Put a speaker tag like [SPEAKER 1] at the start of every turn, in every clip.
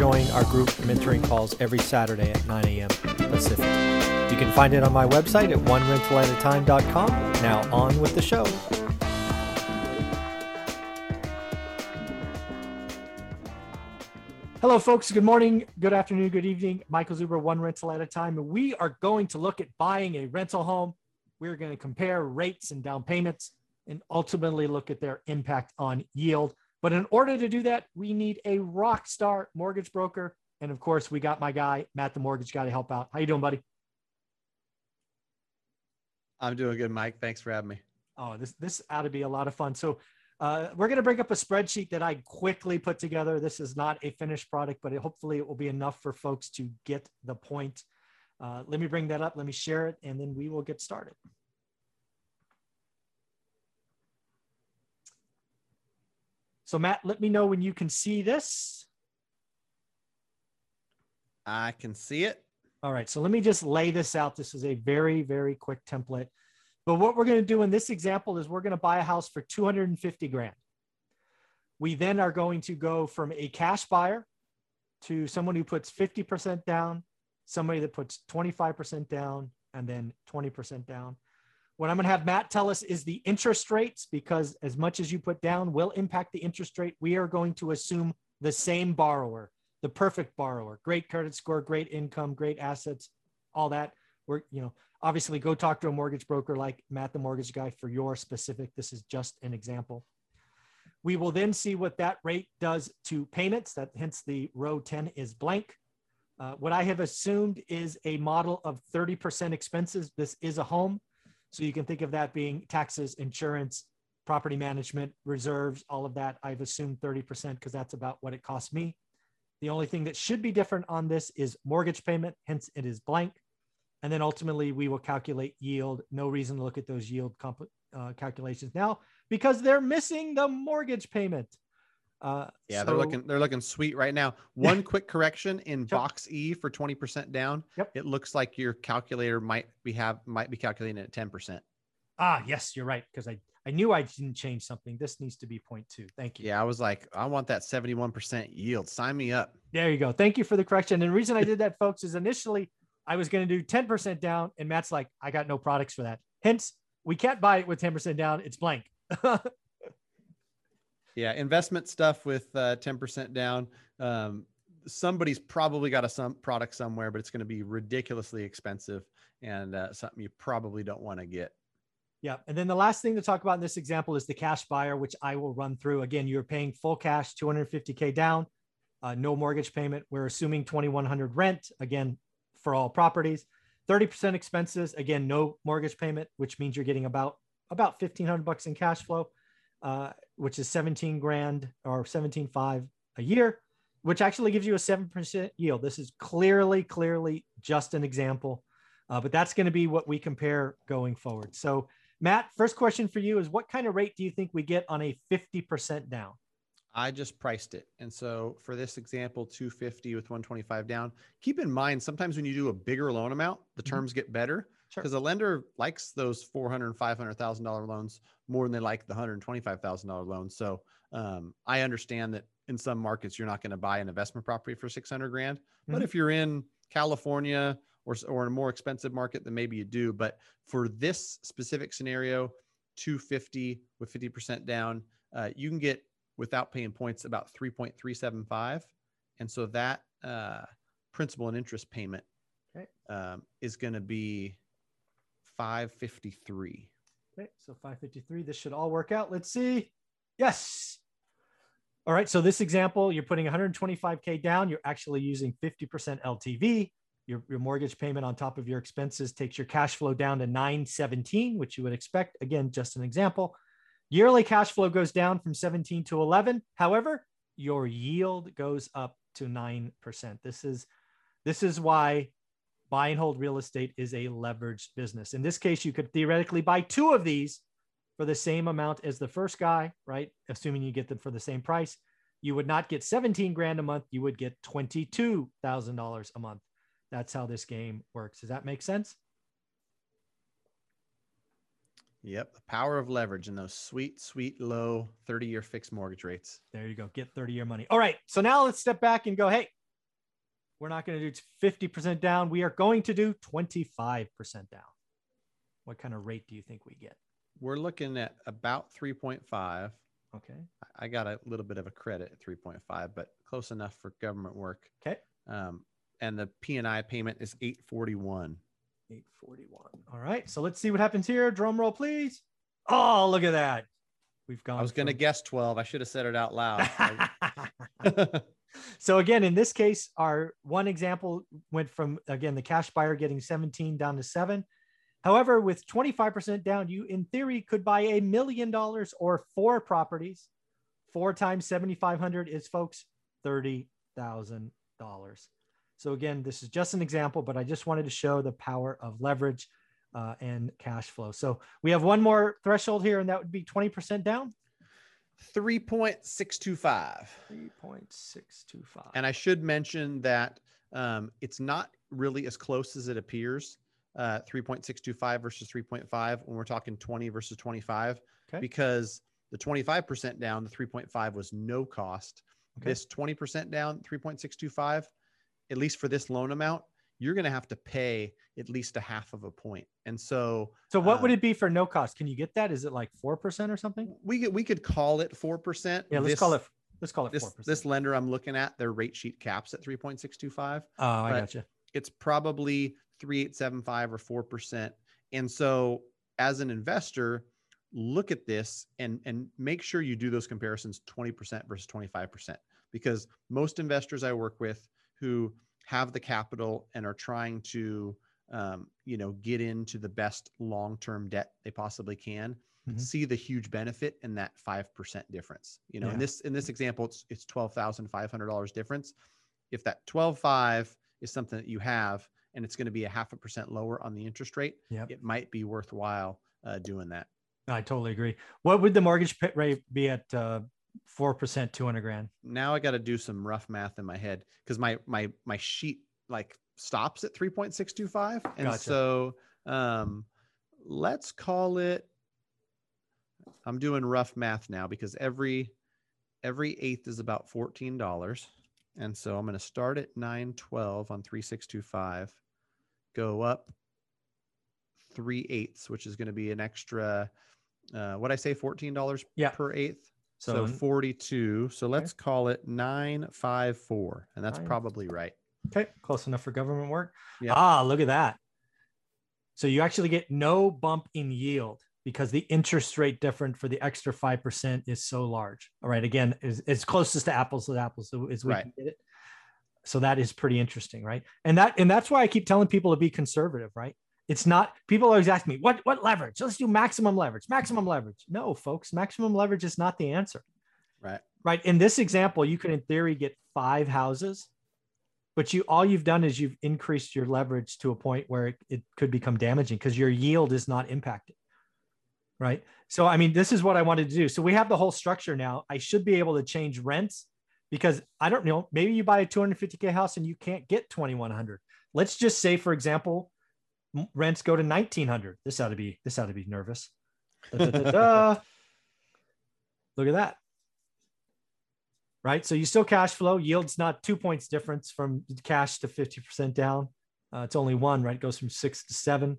[SPEAKER 1] join our group mentoring calls every Saturday at 9 a.m. Pacific. You can find it on my website at onerentalatatime.com. Now on with the show. Hello, folks. Good morning, good afternoon, good evening. Michael Zuber, one rental at a time. We are going to look at buying a rental home. We're going to compare rates and down payments and ultimately look at their impact on yield. But in order to do that, we need a rock star mortgage broker. And of course, we got my guy, Matt, the mortgage guy, to help out. How you doing, buddy?
[SPEAKER 2] I'm doing good, Mike. Thanks for having me.
[SPEAKER 1] Oh, this this ought to be a lot of fun. So uh, we're going to bring up a spreadsheet that I quickly put together. This is not a finished product, but it, hopefully it will be enough for folks to get the point. Uh, let me bring that up. Let me share it, and then we will get started. So Matt, let me know when you can see this.
[SPEAKER 2] I can see it.
[SPEAKER 1] All right, so let me just lay this out. This is a very, very quick template. But what we're going to do in this example is we're going to buy a house for 250 grand. We then are going to go from a cash buyer to someone who puts 50% down, somebody that puts 25% down, and then 20% down. What I'm going to have Matt tell us is the interest rates, because as much as you put down will impact the interest rate. We are going to assume the same borrower the perfect borrower, great credit score, great income, great assets, all that. We're, you know, obviously go talk to a mortgage broker like Matt, the mortgage guy for your specific. This is just an example. We will then see what that rate does to payments. That hence the row 10 is blank. Uh, what I have assumed is a model of 30% expenses. This is a home. So you can think of that being taxes, insurance, property management, reserves, all of that. I've assumed 30% because that's about what it costs me. The only thing that should be different on this is mortgage payment, hence it is blank. And then ultimately we will calculate yield. No reason to look at those yield comp- uh, calculations now because they're missing the mortgage payment.
[SPEAKER 2] Uh, yeah, so, they're looking they're looking sweet right now. One quick correction in box E for 20% down.
[SPEAKER 1] Yep.
[SPEAKER 2] It looks like your calculator might be have might be calculating at 10%.
[SPEAKER 1] Ah, yes, you're right because I I knew I didn't change something. This needs to be 0.2. Thank you.
[SPEAKER 2] Yeah, I was like, I want that 71% yield. Sign me up.
[SPEAKER 1] There you go. Thank you for the correction. And the reason I did that, folks, is initially I was going to do 10% down, and Matt's like, I got no products for that. Hence, we can't buy it with 10% down. It's blank.
[SPEAKER 2] yeah, investment stuff with uh, 10% down. Um, somebody's probably got a some product somewhere, but it's going to be ridiculously expensive and uh, something you probably don't want to get.
[SPEAKER 1] Yeah. And then the last thing to talk about in this example is the cash buyer, which I will run through. Again, you're paying full cash, 250K down, uh, no mortgage payment. We're assuming 2100 rent, again, for all properties. 30% expenses, again, no mortgage payment, which means you're getting about about 1500 bucks in cash flow, uh, which is 17 grand or 17.5 a year, which actually gives you a 7% yield. This is clearly, clearly just an example, uh, but that's going to be what we compare going forward. So Matt, first question for you is what kind of rate do you think we get on a 50% down?
[SPEAKER 2] I just priced it. And so for this example, 250 with 125 down, keep in mind, sometimes when you do a bigger loan amount, the mm-hmm. terms get better because sure. the lender likes those 400 and $500,000 loans more than they like the $125,000 loans. So um, I understand that in some markets, you're not going to buy an investment property for 600 grand, mm-hmm. but if you're in California, or, or in a more expensive market than maybe you do. But for this specific scenario, 250 with 50% down, uh, you can get without paying points about 3.375. And so that uh, principal and interest payment okay. um, is going to be 553.
[SPEAKER 1] Okay, so 553. This should all work out. Let's see. Yes. All right. So this example, you're putting 125K down. You're actually using 50% LTV your, your mortgage payment on top of your expenses takes your cash flow down to 917 which you would expect again just an example yearly cash flow goes down from 17 to 11 however your yield goes up to 9% this is this is why buy and hold real estate is a leveraged business. In this case, you could theoretically buy two of these for the same amount as the first guy, right? Assuming you get them for the same price. You would not get 17 grand a month, you would get $22,000 a month. That's how this game works. Does that make sense?
[SPEAKER 2] Yep. The power of leverage and those sweet, sweet low 30 year fixed mortgage rates.
[SPEAKER 1] There you go. Get 30 year money. All right. So now let's step back and go, hey, we're not going to do 50% down. We are going to do 25% down. What kind of rate do you think we get?
[SPEAKER 2] We're looking at about 3.5.
[SPEAKER 1] Okay.
[SPEAKER 2] I got a little bit of a credit at 3.5, but close enough for government work.
[SPEAKER 1] Okay.
[SPEAKER 2] Um, and the P&I payment is 841.
[SPEAKER 1] 841. All right. So let's see what happens here. Drum roll, please. Oh, look at that. We've gone.
[SPEAKER 2] I was going to guess 12. I should have said it out loud.
[SPEAKER 1] so again, in this case, our one example went from again the cash buyer getting 17 down to seven. However, with 25% down, you in theory could buy a million dollars or four properties. Four times 7,500 is folks $30,000. So again, this is just an example, but I just wanted to show the power of leverage uh, and cash flow. So we have one more threshold here, and that would be 20% down.
[SPEAKER 2] 3.625.
[SPEAKER 1] 3.625.
[SPEAKER 2] And I should mention that um, it's not really as close as it appears. Uh, 3.625 versus 3.5 when we're talking 20 versus 25, okay. because the 25% down, the 3.5 was no cost. Okay. This 20% down, 3.625 at least for this loan amount, you're going to have to pay at least a half of a point. And so,
[SPEAKER 1] so what uh, would it be for no cost? Can you get that? Is it like 4% or something?
[SPEAKER 2] We could, we could call it 4%.
[SPEAKER 1] Yeah, let's
[SPEAKER 2] this,
[SPEAKER 1] call it, let's call it
[SPEAKER 2] this,
[SPEAKER 1] 4%.
[SPEAKER 2] This lender I'm looking at, their rate sheet caps at 3.625.
[SPEAKER 1] Oh, I gotcha.
[SPEAKER 2] It's probably 3875 or 4%. And so as an investor, look at this and, and make sure you do those comparisons 20% versus 25%, because most investors I work with who have the capital and are trying to um, you know get into the best long-term debt they possibly can mm-hmm. see the huge benefit in that 5% difference you know yeah. in this in this example it's it's $12500 difference if that 12.5 is something that you have and it's going to be a half a percent lower on the interest rate
[SPEAKER 1] yep.
[SPEAKER 2] it might be worthwhile uh, doing that
[SPEAKER 1] i totally agree what would the mortgage rate be at uh, four percent, two hundred grand.
[SPEAKER 2] Now I got to do some rough math in my head because my my my sheet like stops at three point six two five, and gotcha. so um, let's call it. I'm doing rough math now because every every eighth is about fourteen dollars, and so I'm going to start at nine twelve on three six two five, go up three eighths, which is going to be an extra. Uh, what I say, fourteen dollars
[SPEAKER 1] yeah.
[SPEAKER 2] per eighth. So, so 42. So let's call it 954. And that's Nine. probably right.
[SPEAKER 1] Okay. Close enough for government work. Yeah. Ah, look at that. So you actually get no bump in yield because the interest rate different for the extra 5% is so large. All right. Again, is as closest to apples to apples as we right. can get it. So that is pretty interesting, right? And that and that's why I keep telling people to be conservative, right? It's not people always ask me, what what leverage? Let's do maximum leverage, maximum leverage. No, folks, maximum leverage is not the answer.
[SPEAKER 2] Right.
[SPEAKER 1] Right. In this example, you could in theory get five houses, but you all you've done is you've increased your leverage to a point where it, it could become damaging because your yield is not impacted. Right. So I mean, this is what I wanted to do. So we have the whole structure now. I should be able to change rents because I don't know, maybe you buy a 250k house and you can't get 2100. Let's just say, for example, rents go to 1900 this ought to be this ought to be nervous. Da, da, da, look at that. Right? So you still cash flow. Yields not two points difference from cash to 50% down. Uh, it's only one right? It goes from six to seven.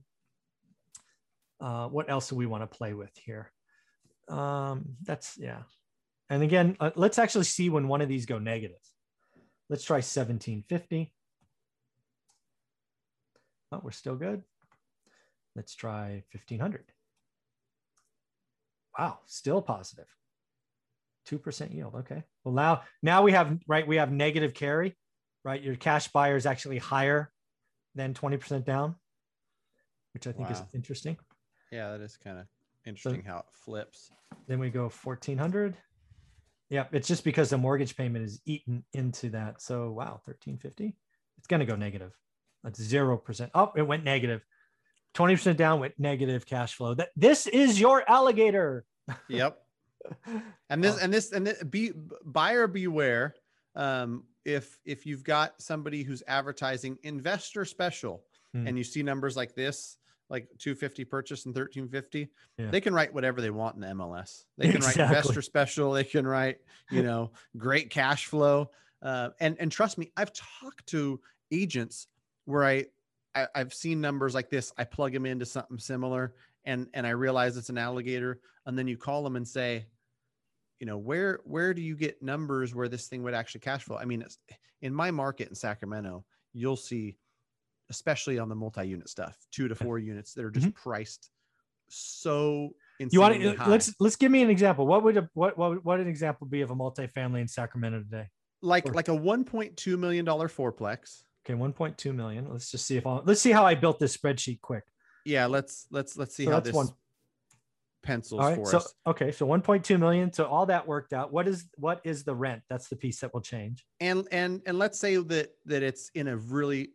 [SPEAKER 1] Uh, what else do we want to play with here? Um, that's yeah. And again uh, let's actually see when one of these go negative. Let's try 1750 Oh, we're still good. Let's try 1500. Wow, still positive. 2% yield. Okay. Well, now, now we have, right, we have negative carry, right? Your cash buyer is actually higher than 20% down, which I think wow. is interesting.
[SPEAKER 2] Yeah, that is kind of interesting so, how it flips.
[SPEAKER 1] Then we go 1400. Yeah, it's just because the mortgage payment is eaten into that. So, wow, 1350. It's going to go negative. That's zero percent. Oh, it went negative. 20% down went negative cash flow. That this is your alligator.
[SPEAKER 2] Yep. and this and this and this, be buyer beware. Um, if if you've got somebody who's advertising investor special
[SPEAKER 1] Hmm.
[SPEAKER 2] and you see numbers like this, like 250 purchase and 1350,
[SPEAKER 1] Yeah.
[SPEAKER 2] they can write whatever they want in the MLS. They can
[SPEAKER 1] Exactly.
[SPEAKER 2] write investor special. They can write, you know, great cash flow. Uh, and and trust me, I've talked to agents where I, I I've seen numbers like this. I plug them into something similar, and and I realize it's an alligator. And then you call them and say, you know, where where do you get numbers where this thing would actually cash flow? I mean, it's, in my market in Sacramento, you'll see, especially on the multi-unit stuff, two to four units that are just mm-hmm. priced so
[SPEAKER 1] You want to
[SPEAKER 2] high.
[SPEAKER 1] let's let's give me an example. What would a what what what an example be of a multifamily in Sacramento today?
[SPEAKER 2] like
[SPEAKER 1] or-
[SPEAKER 2] like a 1.2 million dollar fourplex.
[SPEAKER 1] Okay, 1.2 million. Let's just see if I'll, let's see how I built this spreadsheet quick.
[SPEAKER 2] Yeah, let's let's let's see
[SPEAKER 1] So
[SPEAKER 2] how
[SPEAKER 1] that's
[SPEAKER 2] this
[SPEAKER 1] one.
[SPEAKER 2] pencils
[SPEAKER 1] All right.
[SPEAKER 2] for
[SPEAKER 1] So
[SPEAKER 2] us.
[SPEAKER 1] okay, so 1.2 million. So all that worked out. What is what is the rent? That's the piece that will change.
[SPEAKER 2] And and and let's say that that it's in a really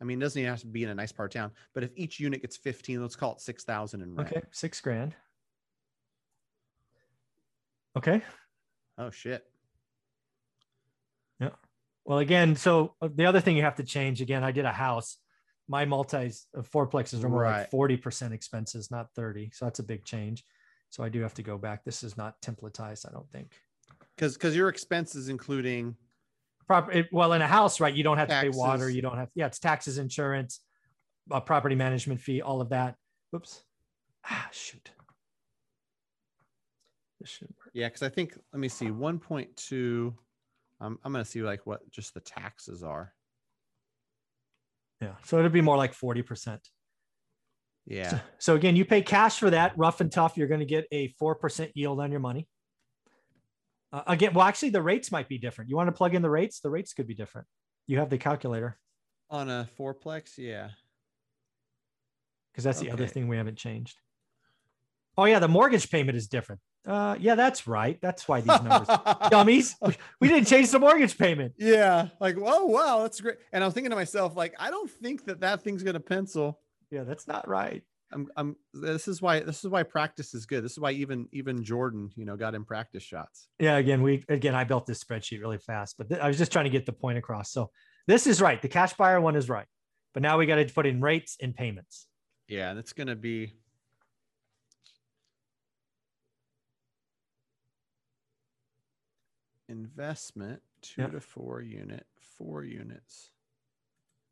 [SPEAKER 2] I mean, it doesn't even have to be in a nice part of town, but if each unit gets 15, let's call it 6,000 in rent.
[SPEAKER 1] Okay, six grand. Okay.
[SPEAKER 2] Oh shit.
[SPEAKER 1] Well, again, so uh, the other thing you have to change again, I did a house. My multis uh, fourplexes are more like 40% expenses, not 30. So that's a big change. So I do have to go back. This is not templatized, I don't think.
[SPEAKER 2] Cuz cuz your expenses including
[SPEAKER 1] Proper well, in a house, right? You don't have to pay water. You don't have, yeah, it's taxes, insurance, a property management fee, all of that. Oops. Ah, shoot. This should work.
[SPEAKER 2] yeah, cuz I think let me see 1.2 I'm I'm going to see like what just the taxes are.
[SPEAKER 1] Yeah. So it'll be more like 40%.
[SPEAKER 2] Yeah.
[SPEAKER 1] So again, you pay cash for that, rough and tough. You're going to get a four percent yield on your money. Uh, again, well, actually, the rates might be different. You want to plug in the rates? The rates could be different. You have the calculator
[SPEAKER 2] On a fourplex, yeah.
[SPEAKER 1] because that's the other thing we haven't changed. Oh yeah, the mortgage payment is different. Uh, yeah, that's right. That's why these numbers, dummies. We, didn't change the mortgage payment.
[SPEAKER 2] Yeah, like oh wow, that's great. And I was thinking to myself, like I don't think that that thing's gonna pencil.
[SPEAKER 1] Yeah, that's not right.
[SPEAKER 2] I'm, I'm. This is why. This is why practice is good. This is why even even Jordan, you know, got in practice shots.
[SPEAKER 1] Yeah, again, we again I built this spreadsheet really fast, but th- I was just trying to get the point across. So this is right. The cash buyer one is right, but now we got to put in rates and payments.
[SPEAKER 2] Yeah, and it's gonna be. Investment two
[SPEAKER 1] Yep.
[SPEAKER 2] to four unit, four units.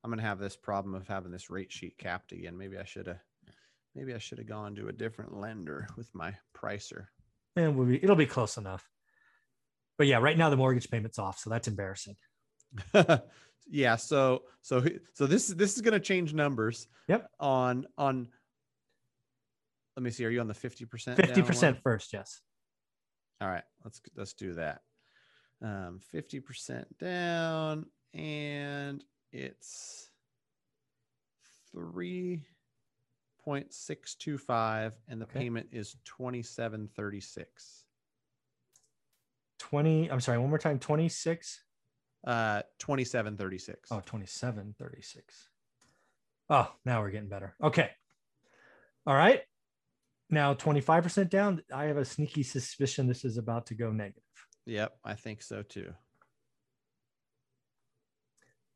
[SPEAKER 2] I'm gonna have this problem of having this rate sheet capped again. Maybe I should have, maybe I should have gone to a different lender with my pricer.
[SPEAKER 1] and we'll be, it'll be close enough. But yeah, right now the mortgage payment's off, so that's embarrassing.
[SPEAKER 2] yeah so so so this this is going to change numbers
[SPEAKER 1] Yep.
[SPEAKER 2] on on let me see are you on the 50%
[SPEAKER 1] Fifty percent first, yes.
[SPEAKER 2] all right let's let's do that um 50% down and it's 3.625 and the
[SPEAKER 1] Okay.
[SPEAKER 2] payment is 2736
[SPEAKER 1] Twenty. I'm sorry. One more time. Twenty six.
[SPEAKER 2] uh 2736
[SPEAKER 1] Oh, 2736. Oh, now we're getting better. Okay. All right. Now 25% down. I have a sneaky suspicion this is about to go negative.
[SPEAKER 2] Yep i think so too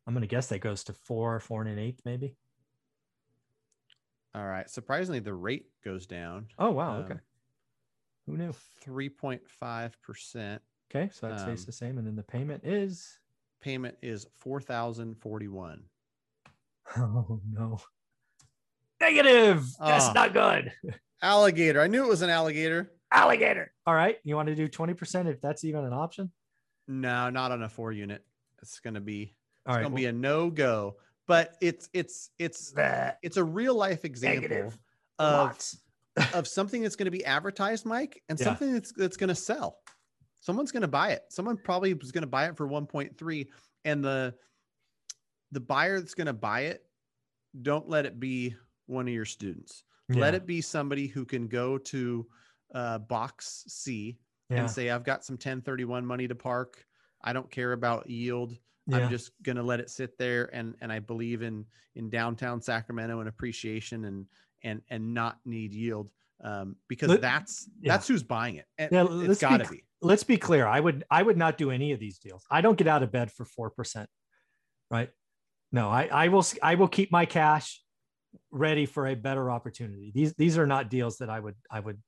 [SPEAKER 1] I'm going to guess that goes to four, four and an eighth, maybe.
[SPEAKER 2] all right surprisingly the rate goes down
[SPEAKER 1] Oh, wow.
[SPEAKER 2] Um,
[SPEAKER 1] Okay. Who knew?
[SPEAKER 2] 3.5%.
[SPEAKER 1] Okay. So that stays
[SPEAKER 2] um,
[SPEAKER 1] the same. And then the payment is,
[SPEAKER 2] Payment is 4041.
[SPEAKER 1] oh, no. Negative. That's
[SPEAKER 2] Oh.
[SPEAKER 1] not good.
[SPEAKER 2] Alligator. I knew it was an alligator.
[SPEAKER 1] Alligator. All right. You want to do 20% if that's even an option?
[SPEAKER 2] No, not on a four unit. It's going to be
[SPEAKER 1] All
[SPEAKER 2] it's
[SPEAKER 1] right.
[SPEAKER 2] going to be a no go. But it's it's it's
[SPEAKER 1] well,
[SPEAKER 2] it's a real life example of of something that's going to be advertised, Mike, and
[SPEAKER 1] Yeah.
[SPEAKER 2] something that's that's going to sell. Someone's going to buy it. Someone probably was going to buy it for 1.3 and the the buyer that's going to buy it don't let it be one of your students. Let it be somebody who can go to uh, box C
[SPEAKER 1] Yeah.
[SPEAKER 2] and say, I've got some 1031 money to park. I don't care about yield. Yeah. I'm just going to let it sit there. And, and I believe in, in downtown Sacramento and appreciation and, and, and not need yield. Um, because Let, that's, yeah. that's who's buying it. And yeah, it's gotta be, be.
[SPEAKER 1] Let's be clear. I would, I would not do any of these deals. I don't get out of bed for 4%. Right. No, I, I will, I will keep my cash ready for a better opportunity. These, these are not deals that I would, I would,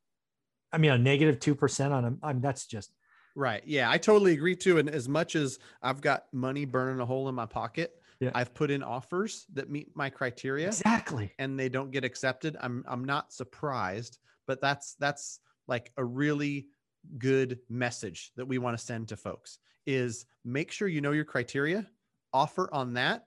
[SPEAKER 1] I mean, a negative 2% on them. I mean, that's just,
[SPEAKER 2] Right. Yeah, I totally agree too. And as much as I've got money burning a hole in my pocket, yeah. I've put in offers that meet my criteria.
[SPEAKER 1] Exactly.
[SPEAKER 2] And they don't get accepted. I'm I'm not surprised, but that's that's like a really good message that we want to send to folks is make sure you know your criteria, offer on that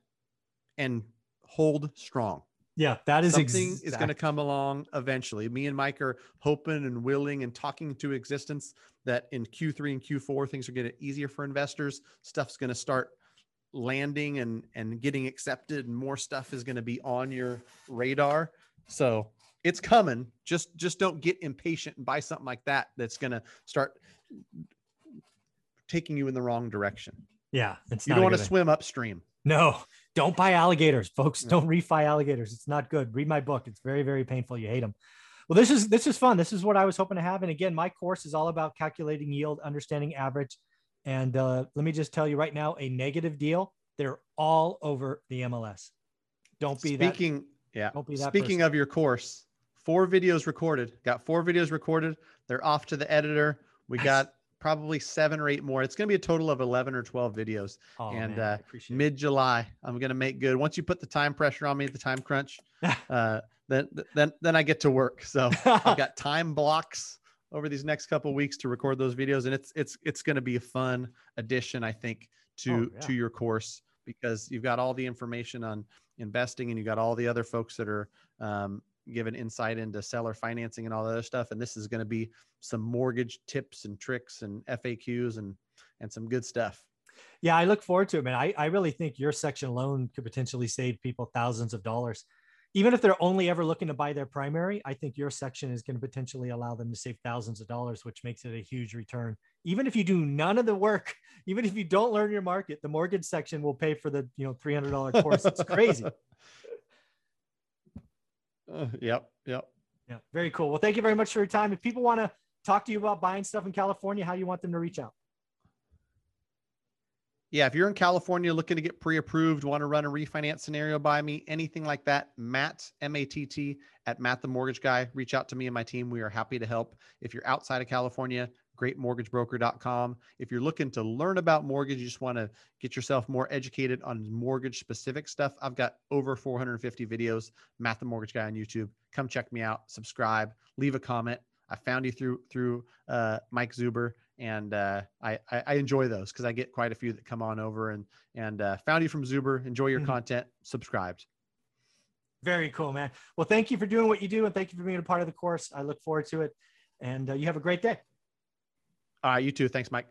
[SPEAKER 2] and hold strong.
[SPEAKER 1] Yeah, that is
[SPEAKER 2] something is going to come along eventually. Me and Mike are hoping and willing and talking to existence that in Q3 and Q4 things are going getting easier for investors. Stuff's going to start landing and and getting accepted, and more stuff is going to be on your radar. So it's coming. Just just don't get impatient and buy something like that that's going to start taking you in the wrong direction.
[SPEAKER 1] Yeah,
[SPEAKER 2] you don't want to swim upstream.
[SPEAKER 1] No, don't buy alligators, folks. Don't refi alligators. It's not good. Read my book. It's very, very painful. You hate them. Well, this is this is fun. This is what I was hoping to have. And again, my course is all about calculating yield, understanding average. And uh, let me just tell you right now, a negative deal, they're all over the MLS. Don't be
[SPEAKER 2] speaking. That, yeah. Don't be that. Speaking person. of your course, four videos recorded. Got four videos recorded. They're off to the editor. We got probably seven or eight more. It's going to be a total of 11 or 12 videos. Oh, and uh, mid July, I'm going to make good. Once you put the time pressure on me, the time crunch, uh, then, then, then I get to work. So I've got time blocks over these next couple weeks to record those videos. And it's, it's, it's going to be a fun addition, I think, to, oh, yeah. to your course because you've got all the information on investing and you got all the other folks that are, um, given insight into seller financing and all that other stuff. And this is going to be some mortgage tips and tricks and FAQs and and some good stuff.
[SPEAKER 1] Yeah, I look forward to it, man. I, I really think your section alone could potentially save people thousands of dollars. Even if they're only ever looking to buy their primary, I think your section is going to potentially allow them to save thousands of dollars, which makes it a huge return. Even if you do none of the work, even if you don't learn your market, the mortgage section will pay for the you know $300 course. It's crazy.
[SPEAKER 2] Uh, yep. Yep.
[SPEAKER 1] Yeah. Very cool. Well, thank you very much for your time. If people want to talk to you about buying stuff in California, how do you want them to reach out?
[SPEAKER 2] Yeah, if you're in California looking to get pre-approved, want to run a refinance scenario by me, anything like that, Matt M A T T at Matt the Mortgage Guy. Reach out to me and my team. We are happy to help. If you're outside of California, greatmortgagebroker.com. If you're looking to learn about mortgage, you just want to get yourself more educated on mortgage specific stuff, I've got over 450 videos, Matt the Mortgage Guy on YouTube. Come check me out, subscribe, leave a comment. I found you through through uh, Mike Zuber, and uh, I, I enjoy those because I get quite a few that come on over and and uh, found you from Zuber. Enjoy your mm-hmm. content, subscribed.
[SPEAKER 1] Very cool, man. Well, thank you for doing what you do, and thank you for being a part of the course. I look forward to it, and uh, you have a great day.
[SPEAKER 2] All right, you too. Thanks, Mike.